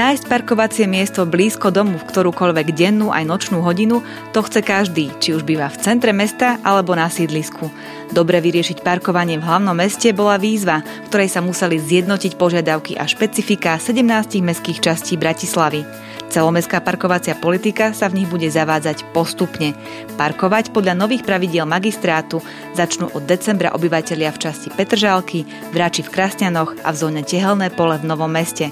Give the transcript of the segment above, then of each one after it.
Nájsť parkovacie miesto blízko domu v ktorúkoľvek dennú aj nočnú hodinu, to chce každý, či už býva v centre mesta alebo na sídlisku. Dobre vyriešiť parkovanie v hlavnom meste bola výzva, v ktorej sa museli zjednotiť požiadavky a špecifika 17 mestských častí Bratislavy. Celomestská parkovacia politika sa v nich bude zavádzať postupne. Parkovať podľa nových pravidiel magistrátu začnú od decembra obyvateľia v časti Petržálky, Vrači v Krasňanoch a v zóne Tehelné pole v Novom meste.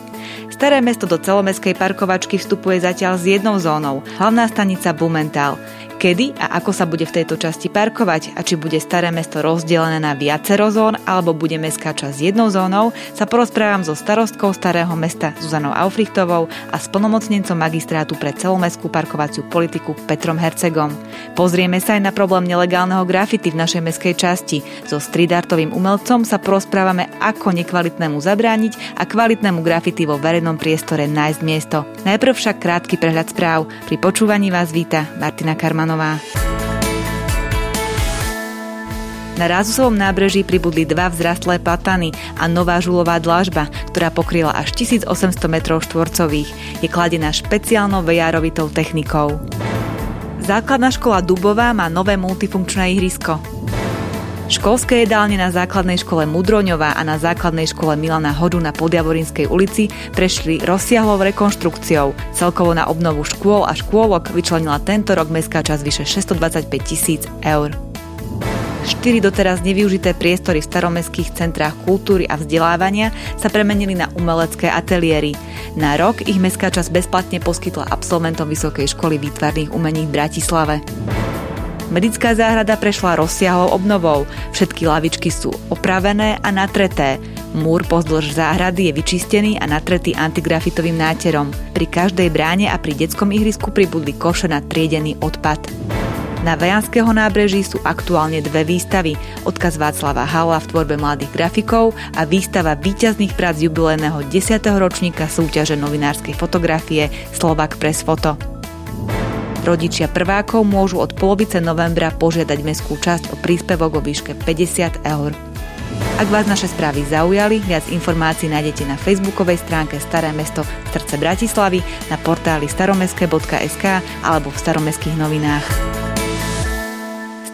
Staré mesto do celomestskej parkovačky vstupuje zatiaľ s jednou zónou, hlavná stanica Bumental. Kedy a ako sa bude v tejto časti parkovať a či bude staré mesto rozdelené na viacero zón alebo bude mestská časť jednou zónou, sa porozprávam so starostkou starého mesta Zuzanou Aufrichtovou a s plnomocnencom magistrátu pre celomestskú parkovaciu politiku Petrom Hercegom. Pozrieme sa aj na problém nelegálneho grafity v našej meskej časti. So streetartovým umelcom sa porozprávame, ako nekvalitnému zabrániť a kvalitnému grafity vo verejnom priestore nájsť miesto. Najprv však krátky prehľad správ. Pri počúvaní vás víta Martina Karman. Romanová. Na Rázusovom nábreží pribudli dva vzrastlé platany a nová žulová dlažba, ktorá pokryla až 1800 m štvorcových. Je kladená špeciálnou vejárovitou technikou. Základná škola Dubová má nové multifunkčné ihrisko. Školské jedálne na základnej škole Mudroňová a na základnej škole Milana Hodu na Podjavorinskej ulici prešli rozsiahlou rekonštrukciou. Celkovo na obnovu škôl a škôlok vyčlenila tento rok mestská časť vyše 625 tisíc eur. Štyri doteraz nevyužité priestory v staromestských centrách kultúry a vzdelávania sa premenili na umelecké ateliéry. Na rok ich mestská časť bezplatne poskytla absolventom Vysokej školy výtvarných umení v Bratislave. Medická záhrada prešla rozsiahlou obnovou. Všetky lavičky sú opravené a natreté. Múr pozdĺž záhrady je vyčistený a natretý antigrafitovým náterom. Pri každej bráne a pri detskom ihrisku pribudli koše na triedený odpad. Na Vajanského nábreží sú aktuálne dve výstavy. Odkaz Václava Hala v tvorbe mladých grafikov a výstava výťazných prác jubilejného 10. ročníka súťaže novinárskej fotografie Slovak Press Foto. Rodičia prvákov môžu od polovice novembra požiadať mestskú časť o príspevok o výške 50 eur. Ak vás naše správy zaujali, viac informácií nájdete na facebookovej stránke Staré mesto srdce Bratislavy, na portáli staromeske.sk alebo v staromestských novinách.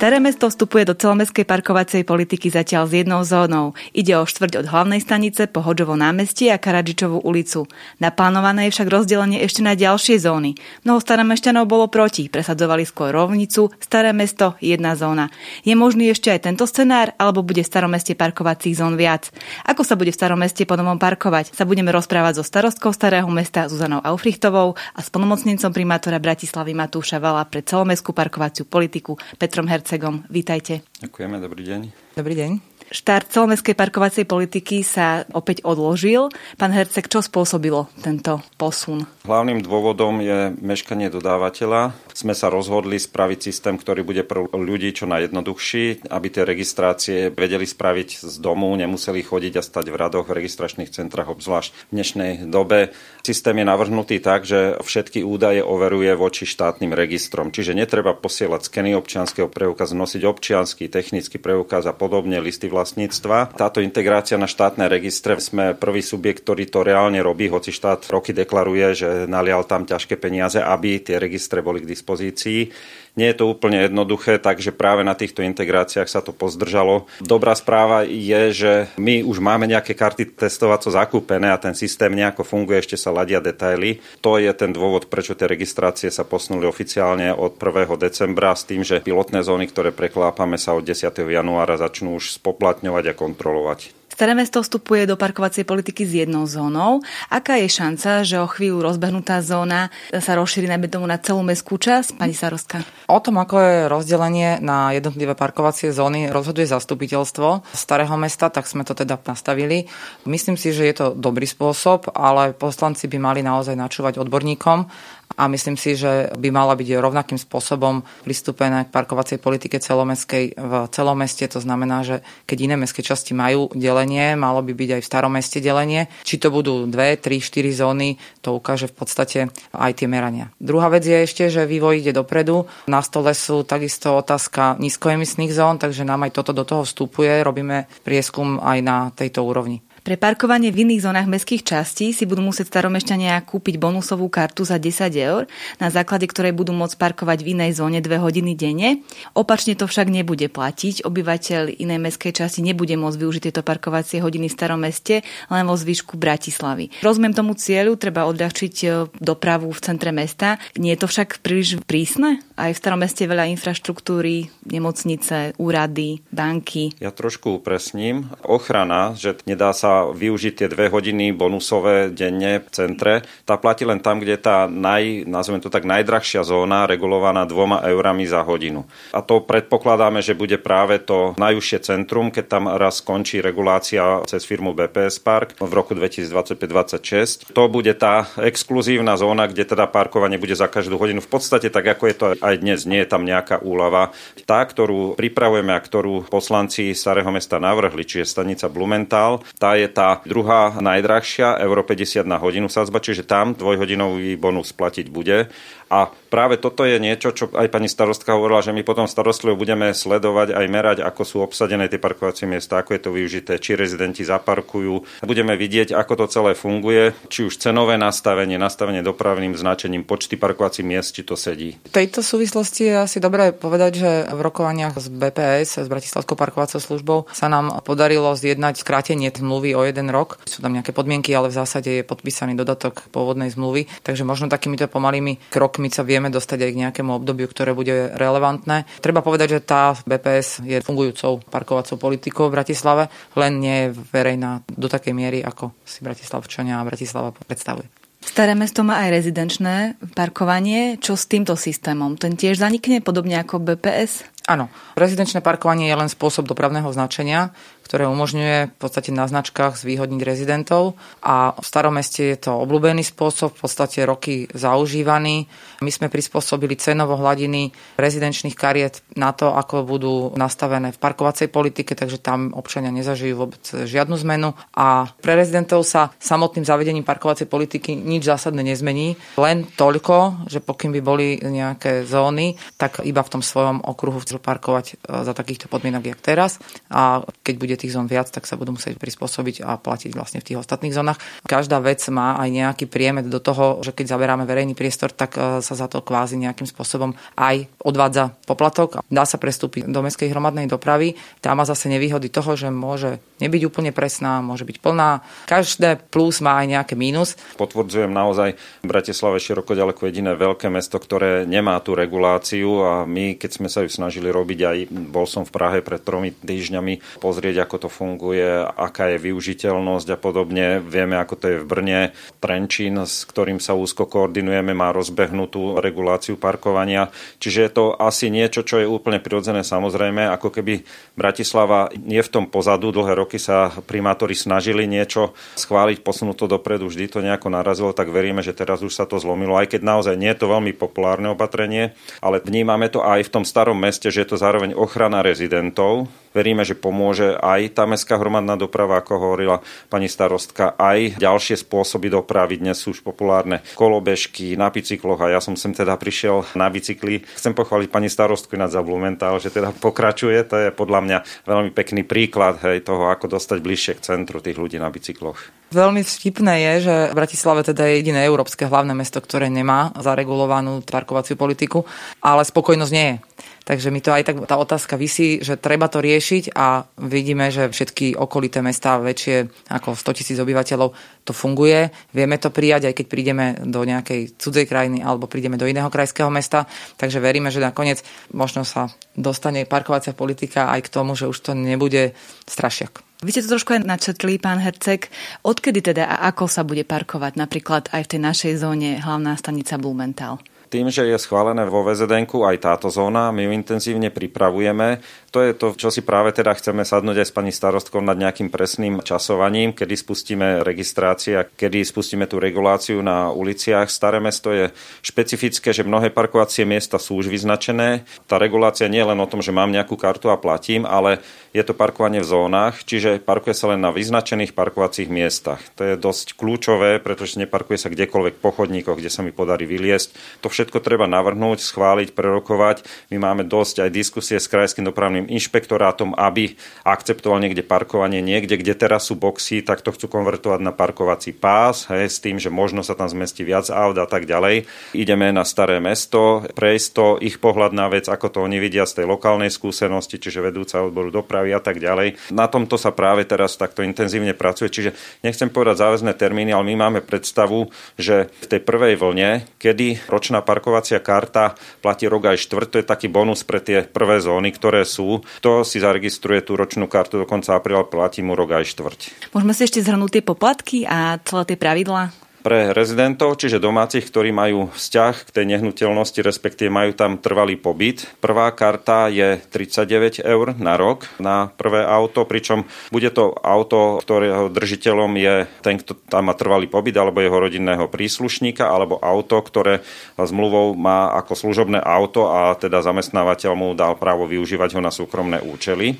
Staré mesto vstupuje do celomestskej parkovacej politiky zatiaľ s jednou zónou. Ide o štvrť od hlavnej stanice po Hoďovo námestie a Karadžičovú ulicu. Naplánované je však rozdelenie ešte na ďalšie zóny. Mnoho staromešťanov bolo proti, presadzovali skôr rovnicu, staré mesto, jedna zóna. Je možný ešte aj tento scenár, alebo bude v staromeste parkovacích zón viac? Ako sa bude v staromeste po novom parkovať? Sa budeme rozprávať so starostkou starého mesta Zuzanou Aufrichtovou a s plnomocnencom primátora Bratislavy Matúša Vala pre celomestskú parkovaciu politiku Petrom Herce Hercegom. Vítajte. Ďakujeme, dobrý deň. Dobrý deň. Štart celomestskej parkovacej politiky sa opäť odložil. Pán Herceg, čo spôsobilo tento posun? Hlavným dôvodom je meškanie dodávateľa. Sme sa rozhodli spraviť systém, ktorý bude pre ľudí čo najjednoduchší, aby tie registrácie vedeli spraviť z domu, nemuseli chodiť a stať v radoch v registračných centrách, obzvlášť v dnešnej dobe. Systém je navrhnutý tak, že všetky údaje overuje voči štátnym registrom. Čiže netreba posielať skeny občianského preukazu, nosiť občiansky, technický preukaz a podobne, listy vlastníctva. Táto integrácia na štátne registre sme prvý subjekt, ktorý to reálne robí, hoci štát roky deklaruje, že nalial tam ťažké peniaze, aby tie registre boli k dispozícii. Nie je to úplne jednoduché, takže práve na týchto integráciách sa to pozdržalo. Dobrá správa je, že my už máme nejaké karty testovaco zakúpené a ten systém nejako funguje, ešte sa ladia detaily. To je ten dôvod, prečo tie registrácie sa posunuli oficiálne od 1. decembra s tým, že pilotné zóny, ktoré preklápame, sa od 10. januára začnú už spoplatňovať a kontrolovať. Staré mesto vstupuje do parkovacej politiky s jednou zónou. Aká je šanca, že o chvíľu rozbehnutá zóna sa rozšíri najmä tomu na celú mestskú časť? Pani Sarostka. O tom, ako je rozdelenie na jednotlivé parkovacie zóny, rozhoduje zastupiteľstvo starého mesta, tak sme to teda nastavili. Myslím si, že je to dobrý spôsob, ale poslanci by mali naozaj načúvať odborníkom a myslím si, že by mala byť rovnakým spôsobom pristúpená k parkovacej politike celomestskej v celom meste. To znamená, že keď iné mestské časti majú delenie, malo by byť aj v starom meste delenie. Či to budú dve, tri, štyri zóny, to ukáže v podstate aj tie merania. Druhá vec je ešte, že vývoj ide dopredu. Na stole sú takisto otázka nízkoemisných zón, takže nám aj toto do toho vstupuje. Robíme prieskum aj na tejto úrovni. Pre parkovanie v iných zónach mestských častí si budú musieť staromešťania kúpiť bonusovú kartu za 10 eur, na základe ktorej budú môcť parkovať v inej zóne 2 hodiny denne. Opačne to však nebude platiť. Obyvateľ inej mestskej časti nebude môcť využiť tieto parkovacie hodiny v starom meste, len vo zvyšku Bratislavy. Rozumiem tomu cieľu, treba odľahčiť e, dopravu v centre mesta. Nie je to však príliš prísne? Aj v starom meste veľa infraštruktúry, nemocnice, úrady, banky. Ja trošku upresním. Ochrana, že nedá sa využiť tie dve hodiny bonusové denne v centre, tá platí len tam, kde tá naj, nazveme to tak, najdrahšia zóna regulovaná dvoma eurami za hodinu. A to predpokladáme, že bude práve to najúžšie centrum, keď tam raz skončí regulácia cez firmu BPS Park v roku 2025-26. To bude tá exkluzívna zóna, kde teda parkovanie bude za každú hodinu. V podstate tak, ako je to aj dnes, nie je tam nejaká úlava. Tá, ktorú pripravujeme a ktorú poslanci Starého mesta navrhli, čiže stanica Blumenthal, tá je tá druhá najdrahšia, euro 50 na hodinu sadzba, čiže tam dvojhodinový bonus platiť bude. A práve toto je niečo, čo aj pani starostka hovorila, že my potom starostlivo budeme sledovať aj merať, ako sú obsadené tie parkovacie miesta, ako je to využité, či rezidenti zaparkujú. Budeme vidieť, ako to celé funguje, či už cenové nastavenie, nastavenie dopravným značením, počty parkovacích miest, či to sedí. V tejto súvislosti je asi dobré povedať, že v rokovaniach s BPS, s Bratislavskou parkovacou službou, sa nám podarilo zjednať skrátenie zmluvy o jeden rok. Sú tam nejaké podmienky, ale v zásade je podpísaný dodatok pôvodnej zmluvy, takže možno takýmito pomalými krokmi my sa vieme dostať aj k nejakému obdobiu, ktoré bude relevantné. Treba povedať, že tá BPS je fungujúcou parkovacou politikou v Bratislave, len nie je verejná do takej miery, ako si Bratislavčania a Bratislava predstavuje. Staré mesto má aj rezidenčné parkovanie. Čo s týmto systémom? Ten tiež zanikne podobne ako BPS? Áno, rezidenčné parkovanie je len spôsob dopravného značenia, ktoré umožňuje v podstate na značkách zvýhodniť rezidentov. A v starom meste je to obľúbený spôsob, v podstate roky zaužívaný. My sme prispôsobili cenovo hladiny rezidenčných kariet na to, ako budú nastavené v parkovacej politike, takže tam občania nezažijú vôbec žiadnu zmenu. A pre rezidentov sa samotným zavedením parkovacej politiky nič zásadne nezmení, len toľko, že pokým by boli nejaké zóny, tak iba v tom svojom okruhu chcú parkovať e, za takýchto podmienok, jak teraz. A keď bude tých zón viac, tak sa budú musieť prispôsobiť a platiť vlastne v tých ostatných zónach. Každá vec má aj nejaký priemet do toho, že keď zaberáme verejný priestor, tak e, sa za to kvázi nejakým spôsobom aj odvádza poplatok. Dá sa prestúpiť do mestskej hromadnej dopravy. Tá má zase nevýhody toho, že môže nebyť úplne presná, môže byť plná. Každé plus má aj nejaké mínus. Potvrdzujem naozaj, Bratislave široko ďaleko jediné veľké mesto, ktoré nemá tú reguláciu a my, keď sme sa ju snažili robiť aj, bol som v Prahe pred tromi týždňami pozrieť, ako to funguje, aká je využiteľnosť a podobne. Vieme, ako to je v Brne. Trenčín, s ktorým sa úzko koordinujeme, má rozbehnutú reguláciu parkovania. Čiže je to asi niečo, čo je úplne prirodzené samozrejme, ako keby Bratislava nie v tom pozadu. Dlhé roky sa primátori snažili niečo schváliť, posunúť to dopredu, vždy to nejako narazilo, tak veríme, že teraz už sa to zlomilo, aj keď naozaj nie je to veľmi populárne opatrenie, ale vnímame to aj v tom starom meste, že je to zároveň ochrana rezidentov, Veríme, že pomôže aj tá mestská hromadná doprava, ako hovorila pani starostka, aj ďalšie spôsoby dopravy. Dnes sú už populárne kolobežky na bicykloch a ja som sem teda prišiel na bicykli. Chcem pochváliť pani starostku nad za Blumenthal, že teda pokračuje. To je podľa mňa veľmi pekný príklad hej, toho, ako dostať bližšie k centru tých ľudí na bicykloch. Veľmi vtipné je, že Bratislava teda je jediné európske hlavné mesto, ktoré nemá zaregulovanú parkovaciu politiku, ale spokojnosť nie je. Takže mi to aj tak tá otázka vysí, že treba to riešiť a vidíme, že všetky okolité mestá väčšie ako 100 tisíc obyvateľov to funguje. Vieme to prijať, aj keď prídeme do nejakej cudzej krajiny alebo prídeme do iného krajského mesta. Takže veríme, že nakoniec možno sa dostane parkovacia politika aj k tomu, že už to nebude strašiak. Vy ste to trošku aj načetli, pán Hercek. Odkedy teda a ako sa bude parkovať napríklad aj v tej našej zóne hlavná stanica Blumenthal? Tým, že je schválené vo VZN aj táto zóna, my ju intenzívne pripravujeme. To je to, čo si práve teda chceme sadnúť aj s pani starostkou nad nejakým presným časovaním, kedy spustíme registrácie a kedy spustíme tú reguláciu na uliciach. Staré mesto je špecifické, že mnohé parkovacie miesta sú už vyznačené. Tá regulácia nie je len o tom, že mám nejakú kartu a platím, ale je to parkovanie v zónach, čiže parkuje sa len na vyznačených parkovacích miestach. To je dosť kľúčové, pretože neparkuje sa kdekoľvek po chodníkoch, kde sa mi podarí vyliesť. To všetko treba navrhnúť, schváliť, prerokovať. My máme dosť aj diskusie s krajským dopravným inšpektorátom, aby akceptoval niekde parkovanie niekde, kde teraz sú boxy, tak to chcú konvertovať na parkovací pás, hej, s tým, že možno sa tam zmestí viac aut a tak ďalej. Ideme na staré mesto, prejsť to, ich pohľad na vec, ako to oni vidia z tej lokálnej skúsenosti, čiže vedúca odboru dopravy a tak ďalej. Na tomto sa práve teraz takto intenzívne pracuje, čiže nechcem povedať záväzné termíny, ale my máme predstavu, že v tej prvej vlne, kedy ročná parkovacia karta platí rok aj štvrt, to je taký bonus pre tie prvé zóny, ktoré sú. Kto si zaregistruje tú ročnú kartu do konca apríla, platí mu rok aj štvrť. Môžeme si ešte zhrnúť tie poplatky a celé tie pravidlá? Pre rezidentov, čiže domácich, ktorí majú vzťah k tej nehnuteľnosti, respektíve majú tam trvalý pobyt. Prvá karta je 39 eur na rok na prvé auto, pričom bude to auto, ktorého držiteľom je ten, kto tam má trvalý pobyt, alebo jeho rodinného príslušníka, alebo auto, ktoré zmluvou má ako služobné auto a teda zamestnávateľ mu dal právo využívať ho na súkromné účely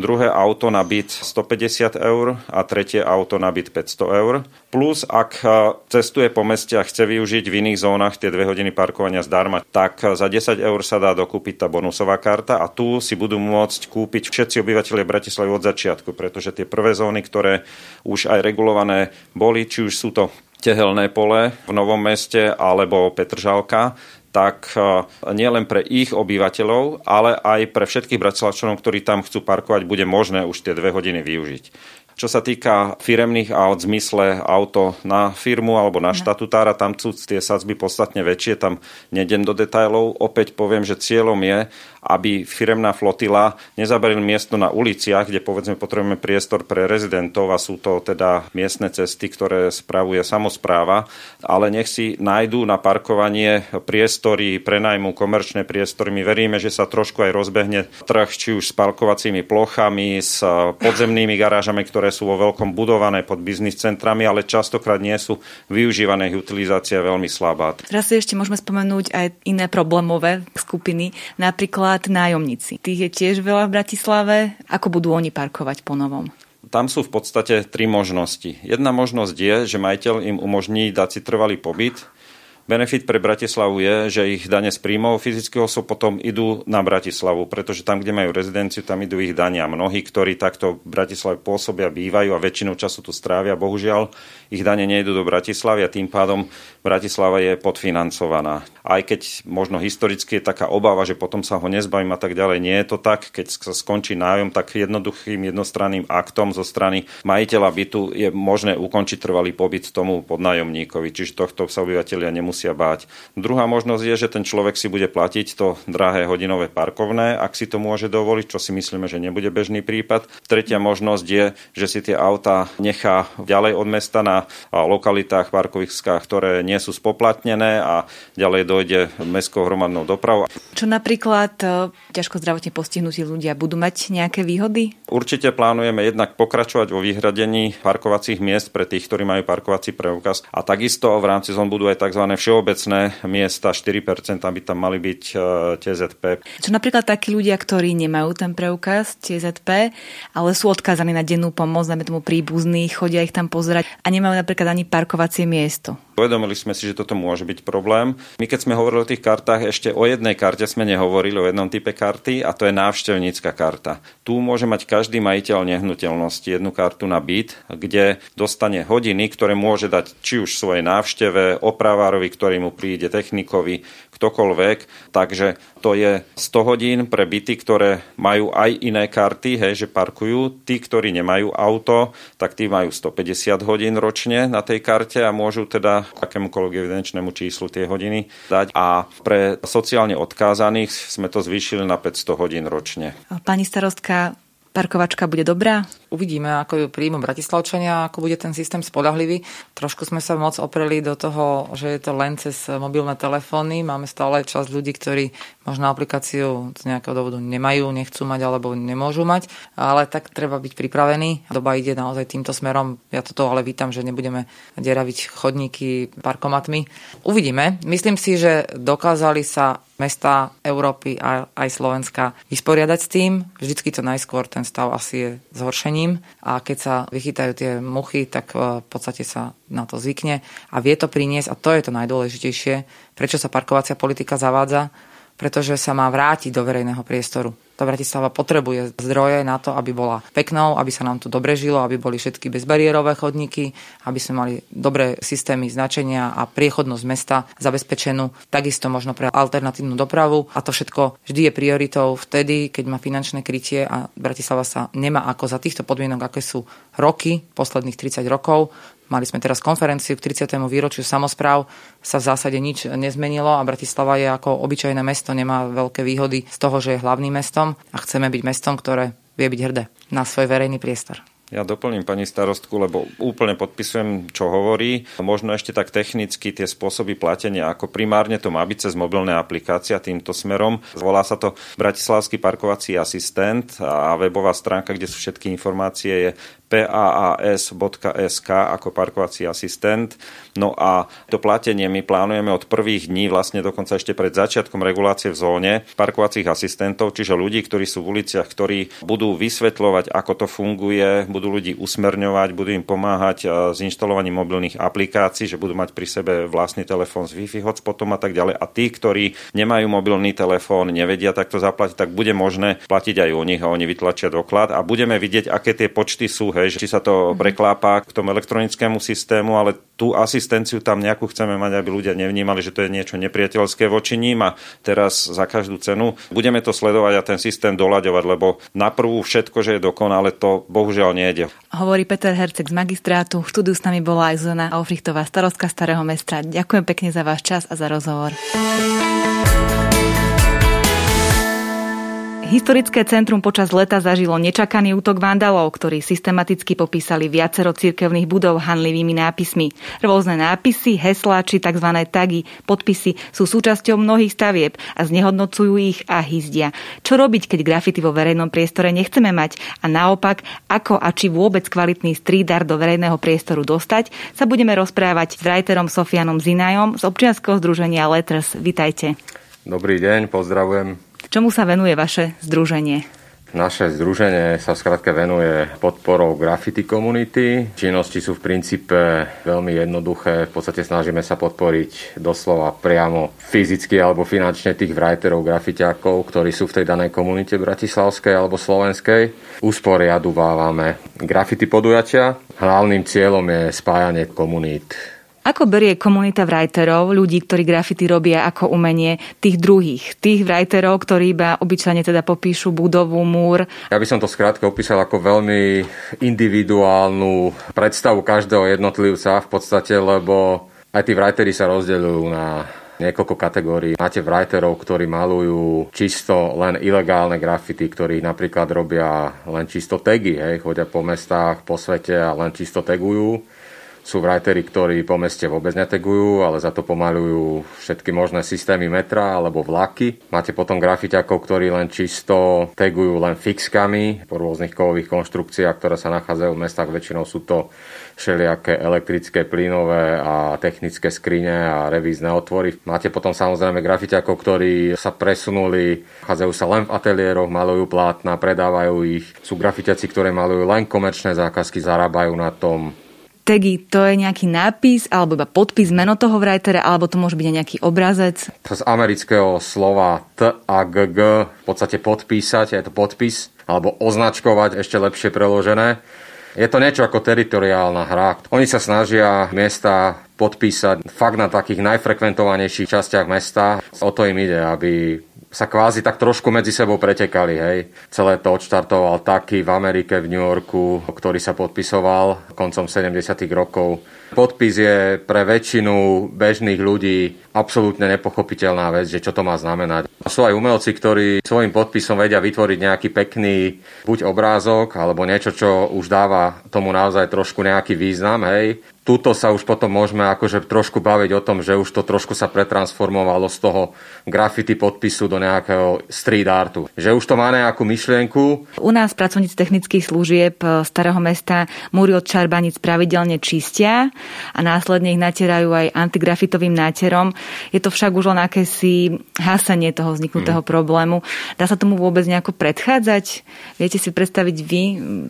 druhé auto na byt 150 eur a tretie auto na byt 500 eur. Plus, ak cestuje po meste a chce využiť v iných zónach tie dve hodiny parkovania zdarma, tak za 10 eur sa dá dokúpiť tá bonusová karta a tu si budú môcť kúpiť všetci obyvateľe Bratislavy od začiatku, pretože tie prvé zóny, ktoré už aj regulované boli, či už sú to tehelné pole v Novom meste alebo Petržalka, tak nielen pre ich obyvateľov, ale aj pre všetkých bratislavčanov, ktorí tam chcú parkovať, bude možné už tie dve hodiny využiť. Čo sa týka firemných aut zmysle auto na firmu alebo na štatutára, tam sú tie sadzby podstatne väčšie, tam nedem do detajlov. Opäť poviem, že cieľom je, aby firemná flotila nezaberili miesto na uliciach, kde povedzme potrebujeme priestor pre rezidentov a sú to teda miestne cesty, ktoré spravuje samozpráva, ale nech si nájdú na parkovanie priestory, prenajmu komerčné priestory. My veríme, že sa trošku aj rozbehne trh, či už s parkovacími plochami, s podzemnými garážami, ktoré sú vo veľkom budované pod biznis centrami, ale častokrát nie sú využívané, ich utilizácia veľmi slabá. Teraz si ešte môžeme spomenúť aj iné problémové skupiny, napríklad napríklad nájomníci. Tých je tiež veľa v Bratislave. Ako budú oni parkovať po novom? Tam sú v podstate tri možnosti. Jedna možnosť je, že majiteľ im umožní dať si trvalý pobyt, Benefit pre Bratislavu je, že ich dane z príjmov fyzických osob potom idú na Bratislavu, pretože tam, kde majú rezidenciu, tam idú ich dania. Mnohí, ktorí takto v Bratislave pôsobia, bývajú a väčšinou času tu strávia, bohužiaľ, ich dane nejdú do Bratislavy a tým pádom Bratislava je podfinancovaná. Aj keď možno historicky je taká obava, že potom sa ho nezbavím a tak ďalej, nie je to tak. Keď sa skončí nájom, tak jednoduchým jednostranným aktom zo strany majiteľa bytu je možné ukončiť trvalý pobyt tomu podnájomníkovi, čiže tohto sa obyvateľia nemusí nemusia báť. Druhá možnosť je, že ten človek si bude platiť to drahé hodinové parkovné, ak si to môže dovoliť, čo si myslíme, že nebude bežný prípad. Tretia možnosť je, že si tie auta nechá ďalej od mesta na lokalitách parkoviskách, ktoré nie sú spoplatnené a ďalej dojde mestskou hromadnou dopravou. Čo napríklad e, ťažko zdravotne postihnutí ľudia budú mať nejaké výhody? Určite plánujeme jednak pokračovať vo vyhradení parkovacích miest pre tých, ktorí majú parkovací preukaz a takisto v rámci zón budú aj tzv všeobecné miesta 4%, aby tam mali byť e, TZP. Čo napríklad takí ľudia, ktorí nemajú ten preukaz TZP, ale sú odkázaní na dennú pomoc, najmä tomu príbuzní, chodia ich tam pozerať a nemajú napríklad ani parkovacie miesto. Uvedomili sme si, že toto môže byť problém. My keď sme hovorili o tých kartách, ešte o jednej karte sme nehovorili, o jednom type karty a to je návštevnícka karta. Tu môže mať každý majiteľ nehnuteľnosti jednu kartu na byt, kde dostane hodiny, ktoré môže dať či už svojej návšteve, opravárovi, ktorý mu príde, technikovi, ktokoľvek. Takže to je 100 hodín pre byty, ktoré majú aj iné karty, hej, že parkujú. Tí, ktorí nemajú auto, tak tí majú 150 hodín ročne na tej karte a môžu teda akémukoľvek evidenčnému číslu tie hodiny dať. A pre sociálne odkázaných sme to zvýšili na 500 hodín ročne. Pani starostka, parkovačka bude dobrá? Uvidíme, ako ju príjmu Bratislavčania, ako bude ten systém spolahlivý. Trošku sme sa moc opreli do toho, že je to len cez mobilné telefóny. Máme stále časť ľudí, ktorí možno aplikáciu z nejakého dôvodu nemajú, nechcú mať alebo nemôžu mať, ale tak treba byť pripravený. Doba ide naozaj týmto smerom. Ja toto ale vítam, že nebudeme deraviť chodníky parkomatmi. Uvidíme. Myslím si, že dokázali sa mesta Európy a aj Slovenska vysporiadať s tým. Vždycky to najskôr ten stav asi je zhoršením a keď sa vychytajú tie muchy, tak e, v podstate sa na to zvykne a vie to priniesť a to je to najdôležitejšie, prečo sa parkovacia politika zavádza, pretože sa má vrátiť do verejného priestoru tá Bratislava potrebuje zdroje na to, aby bola peknou, aby sa nám tu dobre žilo, aby boli všetky bezbariérové chodníky, aby sme mali dobré systémy značenia a priechodnosť mesta zabezpečenú, takisto možno pre alternatívnu dopravu. A to všetko vždy je prioritou vtedy, keď má finančné krytie a Bratislava sa nemá ako za týchto podmienok, aké sú roky, posledných 30 rokov, Mali sme teraz konferenciu k 30. výročiu samozpráv, sa v zásade nič nezmenilo a Bratislava je ako obyčajné mesto, nemá veľké výhody z toho, že je hlavným mestom a chceme byť mestom, ktoré vie byť hrdé na svoj verejný priestor. Ja doplním pani starostku, lebo úplne podpisujem, čo hovorí. Možno ešte tak technicky tie spôsoby platenia, ako primárne to má byť cez mobilné aplikácia týmto smerom. Volá sa to Bratislavský parkovací asistent a webová stránka, kde sú všetky informácie, je paas.sk ako parkovací asistent. No a to platenie my plánujeme od prvých dní, vlastne dokonca ešte pred začiatkom regulácie v zóne parkovacích asistentov, čiže ľudí, ktorí sú v uliciach, ktorí budú vysvetľovať, ako to funguje, budú ľudí usmerňovať, budú im pomáhať e, s inštalovaním mobilných aplikácií, že budú mať pri sebe vlastný telefón s Wi-Fi hotspotom a tak ďalej. A tí, ktorí nemajú mobilný telefón, nevedia takto zaplatiť, tak bude možné platiť aj u nich a oni vytlačia doklad a budeme vidieť, aké tie počty sú, hej, či sa to preklápa k tomu elektronickému systému, ale tú asistenciu tam nejakú chceme mať, aby ľudia nevnímali, že to je niečo nepriateľské voči ním a teraz za každú cenu budeme to sledovať a ten systém doľaďovať, lebo na prvú všetko, že je dokonale, to bohužiaľ nejde. Hovorí Peter Herceg z magistrátu. V štúdiu s nami bola aj Zuzana Aufrichtová, starostka Starého mesta. Ďakujem pekne za váš čas a za rozhovor. Historické centrum počas leta zažilo nečakaný útok vandalov, ktorí systematicky popísali viacero cirkevných budov hanlivými nápismi. Rôzne nápisy, heslá či tzv. tagy, podpisy sú súčasťou mnohých stavieb a znehodnocujú ich a hýzdia. Čo robiť, keď grafity vo verejnom priestore nechceme mať a naopak, ako a či vôbec kvalitný street art do verejného priestoru dostať, sa budeme rozprávať s writerom Sofianom Zinajom z občianskeho združenia Letters. Vitajte. Dobrý deň, pozdravujem Čomu sa venuje vaše združenie? Naše združenie sa skrátka venuje podporou graffiti komunity. Činnosti sú v princípe veľmi jednoduché. V podstate snažíme sa podporiť doslova priamo fyzicky alebo finančne tých writerov, grafitiakov, ktorí sú v tej danej komunite bratislavskej alebo slovenskej. Usporiaduvávame graffiti podujatia. Hlavným cieľom je spájanie komunít ako berie komunita writerov, ľudí, ktorí grafity robia ako umenie, tých druhých, tých writerov, ktorí iba obyčajne teda popíšu budovu, múr? Ja by som to skrátka opísal ako veľmi individuálnu predstavu každého jednotlivca v podstate, lebo aj tí writery sa rozdeľujú na niekoľko kategórií. Máte writerov, ktorí malujú čisto len ilegálne grafity, ktorí napríklad robia len čisto tagy, hej, chodia po mestách, po svete a len čisto tagujú sú writery, ktorí po meste vôbec netegujú, ale za to pomalujú všetky možné systémy metra alebo vlaky. Máte potom grafiťakov, ktorí len čisto tagujú len fixkami po rôznych kovových konštrukciách, ktoré sa nachádzajú v mestách. Väčšinou sú to všelijaké elektrické, plynové a technické skrine a revízne otvory. Máte potom samozrejme grafiťakov, ktorí sa presunuli, chádzajú sa len v ateliéroch, malujú plátna, predávajú ich. Sú grafiťaci, ktoré malujú len komerčné zákazky, zarábajú na tom tagy, to je nejaký nápis alebo iba podpis, meno toho writera, alebo to môže byť aj nejaký obrazec? To z amerického slova T a G, G v podstate podpísať, je to podpis, alebo označkovať, ešte lepšie preložené. Je to niečo ako teritoriálna hra. Oni sa snažia miesta podpísať fakt na takých najfrekventovanejších častiach mesta. O to im ide, aby sa kvázi tak trošku medzi sebou pretekali. Hej. Celé to odštartoval taký v Amerike, v New Yorku, ktorý sa podpisoval koncom 70. rokov. Podpis je pre väčšinu bežných ľudí absolútne nepochopiteľná vec, že čo to má znamenať. Sú aj umelci, ktorí svojim podpisom vedia vytvoriť nejaký pekný buď obrázok, alebo niečo, čo už dáva tomu naozaj trošku nejaký význam, hej tuto sa už potom môžeme akože trošku baviť o tom, že už to trošku sa pretransformovalo z toho graffiti podpisu do nejakého street artu. Že už to má nejakú myšlienku. U nás pracovníci technických služieb eh, Starého mesta múry od čarbanic pravidelne čistia a následne ich natierajú aj antigrafitovým náterom. Je to však už len akési hasanie toho vzniknutého hmm. problému. Dá sa tomu vôbec nejako predchádzať? Viete si predstaviť vy,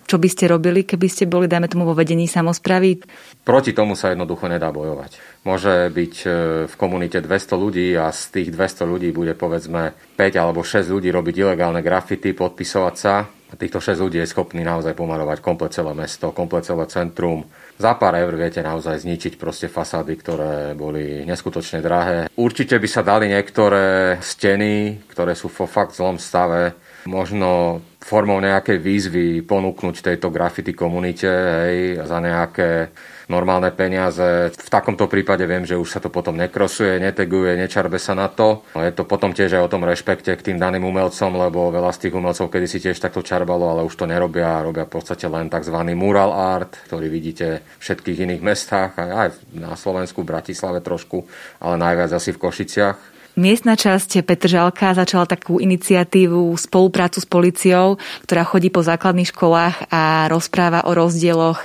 čo by ste robili, keby ste boli, dajme tomu, vo vedení samozpravy? Proti tomu sa jednoducho nedá bojovať. Môže byť e, v komunite 200 ľudí a z tých 200 ľudí bude povedzme 5 alebo 6 ľudí robiť ilegálne grafity, podpisovať sa. A týchto 6 ľudí je schopný naozaj pomalovať komplet celé mesto, komplet celé centrum. Za pár eur viete naozaj zničiť proste fasády, ktoré boli neskutočne drahé. Určite by sa dali niektoré steny, ktoré sú vo fakt zlom stave, možno formou nejakej výzvy ponúknuť tejto graffiti komunite hej, za nejaké normálne peniaze. V takomto prípade viem, že už sa to potom nekrosuje, neteguje, nečarbe sa na to. Je to potom tiež aj o tom rešpekte k tým daným umelcom, lebo veľa z tých umelcov kedy si tiež takto čarbalo, ale už to nerobia. Robia v podstate len tzv. mural art, ktorý vidíte v všetkých iných mestách, aj na Slovensku, v Bratislave trošku, ale najviac asi v Košiciach. Miestna časť Petržalka začala takú iniciatívu spoluprácu s policiou, ktorá chodí po základných školách a rozpráva o rozdieloch,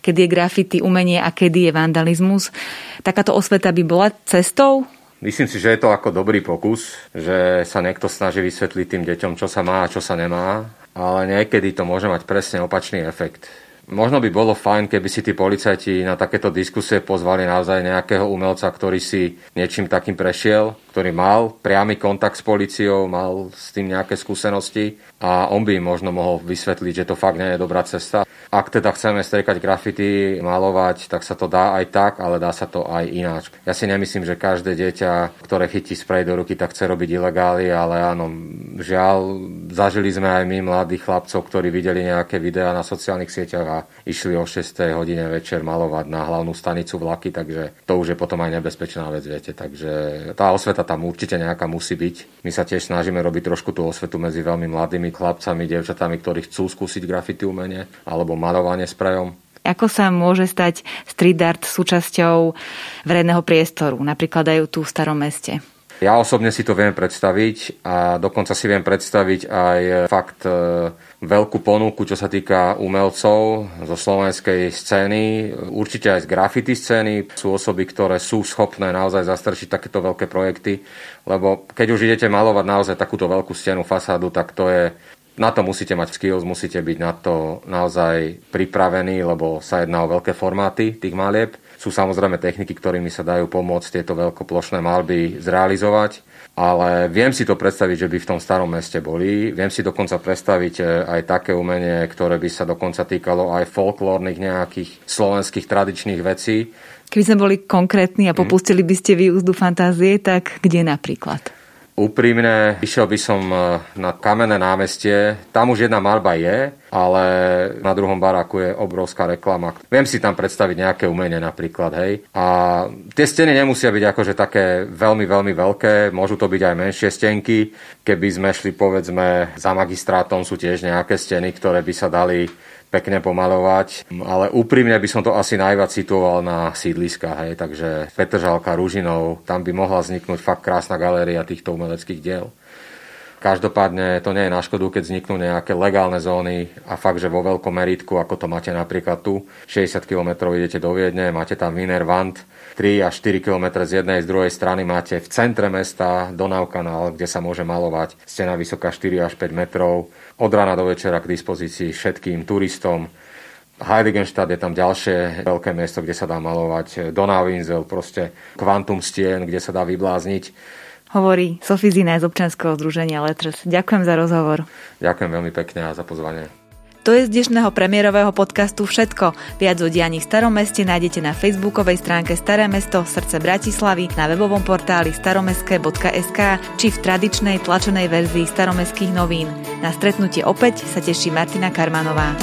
kedy je grafity umenie a kedy je vandalizmus. Takáto osveta by bola cestou? Myslím si, že je to ako dobrý pokus, že sa niekto snaží vysvetliť tým deťom, čo sa má a čo sa nemá, ale niekedy to môže mať presne opačný efekt Možno by bolo fajn, keby si tí policajti na takéto diskusie pozvali naozaj nejakého umelca, ktorý si niečím takým prešiel, ktorý mal priamy kontakt s policiou, mal s tým nejaké skúsenosti a on by možno mohol vysvetliť, že to fakt nie je dobrá cesta. Ak teda chceme strekať grafity, malovať, tak sa to dá aj tak, ale dá sa to aj ináč. Ja si nemyslím, že každé dieťa, ktoré chytí sprej do ruky, tak chce robiť ilegály, ale áno, žiaľ, zažili sme aj my mladých chlapcov, ktorí videli nejaké videá na sociálnych sieťach a išli o 6. hodine večer malovať na hlavnú stanicu vlaky, takže to už je potom aj nebezpečná vec, viete. Takže tá osveta tam určite nejaká musí byť. My sa tiež snažíme robiť trošku tú osvetu medzi veľmi mladými chlapcami, dievčatami, ktorí chcú skúsiť grafity umenie alebo malovanie sprejom. Ako sa môže stať street art súčasťou verejného priestoru, napríklad aj tu v starom meste? Ja osobne si to viem predstaviť a dokonca si viem predstaviť aj fakt e, veľkú ponuku, čo sa týka umelcov zo slovenskej scény, určite aj z graffiti scény. Sú osoby, ktoré sú schopné naozaj zastrčiť takéto veľké projekty, lebo keď už idete malovať naozaj takúto veľkú stenu, fasádu, tak to je na to musíte mať skills, musíte byť na to naozaj pripravení, lebo sa jedná o veľké formáty tých malieb. Sú samozrejme techniky, ktorými sa dajú pomôcť tieto veľkoplošné malby zrealizovať, ale viem si to predstaviť, že by v tom starom meste boli. Viem si dokonca predstaviť e, aj také umenie, ktoré by sa dokonca týkalo aj folklórnych nejakých slovenských tradičných vecí. Keby sme boli konkrétni a popustili by ste výúzdu fantázie, tak kde napríklad? Úprimne, išiel by som e, na kamenné námestie. Tam už jedna malba je, ale na druhom baráku je obrovská reklama. Viem si tam predstaviť nejaké umenie napríklad, hej. A tie steny nemusia byť akože také veľmi, veľmi veľké, môžu to byť aj menšie stenky. Keby sme šli, povedzme, za magistrátom sú tiež nejaké steny, ktoré by sa dali pekne pomalovať, ale úprimne by som to asi najviac situoval na sídliska, hej, takže Petržalka, Ružinov, tam by mohla vzniknúť fakt krásna galéria týchto umeleckých diel. Každopádne to nie je na škodu, keď vzniknú nejaké legálne zóny a fakt, že vo veľkom meritku, ako to máte napríklad tu, 60 km idete do Viedne, máte tam Wiener Wand, 3 až 4 km z jednej, z druhej strany máte v centre mesta Donau kde sa môže malovať. Stena vysoká 4 až 5 metrov, od rána do večera k dispozícii všetkým turistom. Heiligenstadt je tam ďalšie veľké miesto, kde sa dá malovať, Donauinsel, proste kvantum stien, kde sa dá vyblázniť hovorí Sofie Zina z občanského združenia Letres. Ďakujem za rozhovor. Ďakujem veľmi pekne a za pozvanie. To je z dnešného premiérového podcastu všetko. Viac o dianí v Starom meste nájdete na facebookovej stránke Staré mesto srdce Bratislavy, na webovom portáli staromestské.sk či v tradičnej tlačenej verzii staromestských novín. Na stretnutie opäť sa teší Martina Karmanová.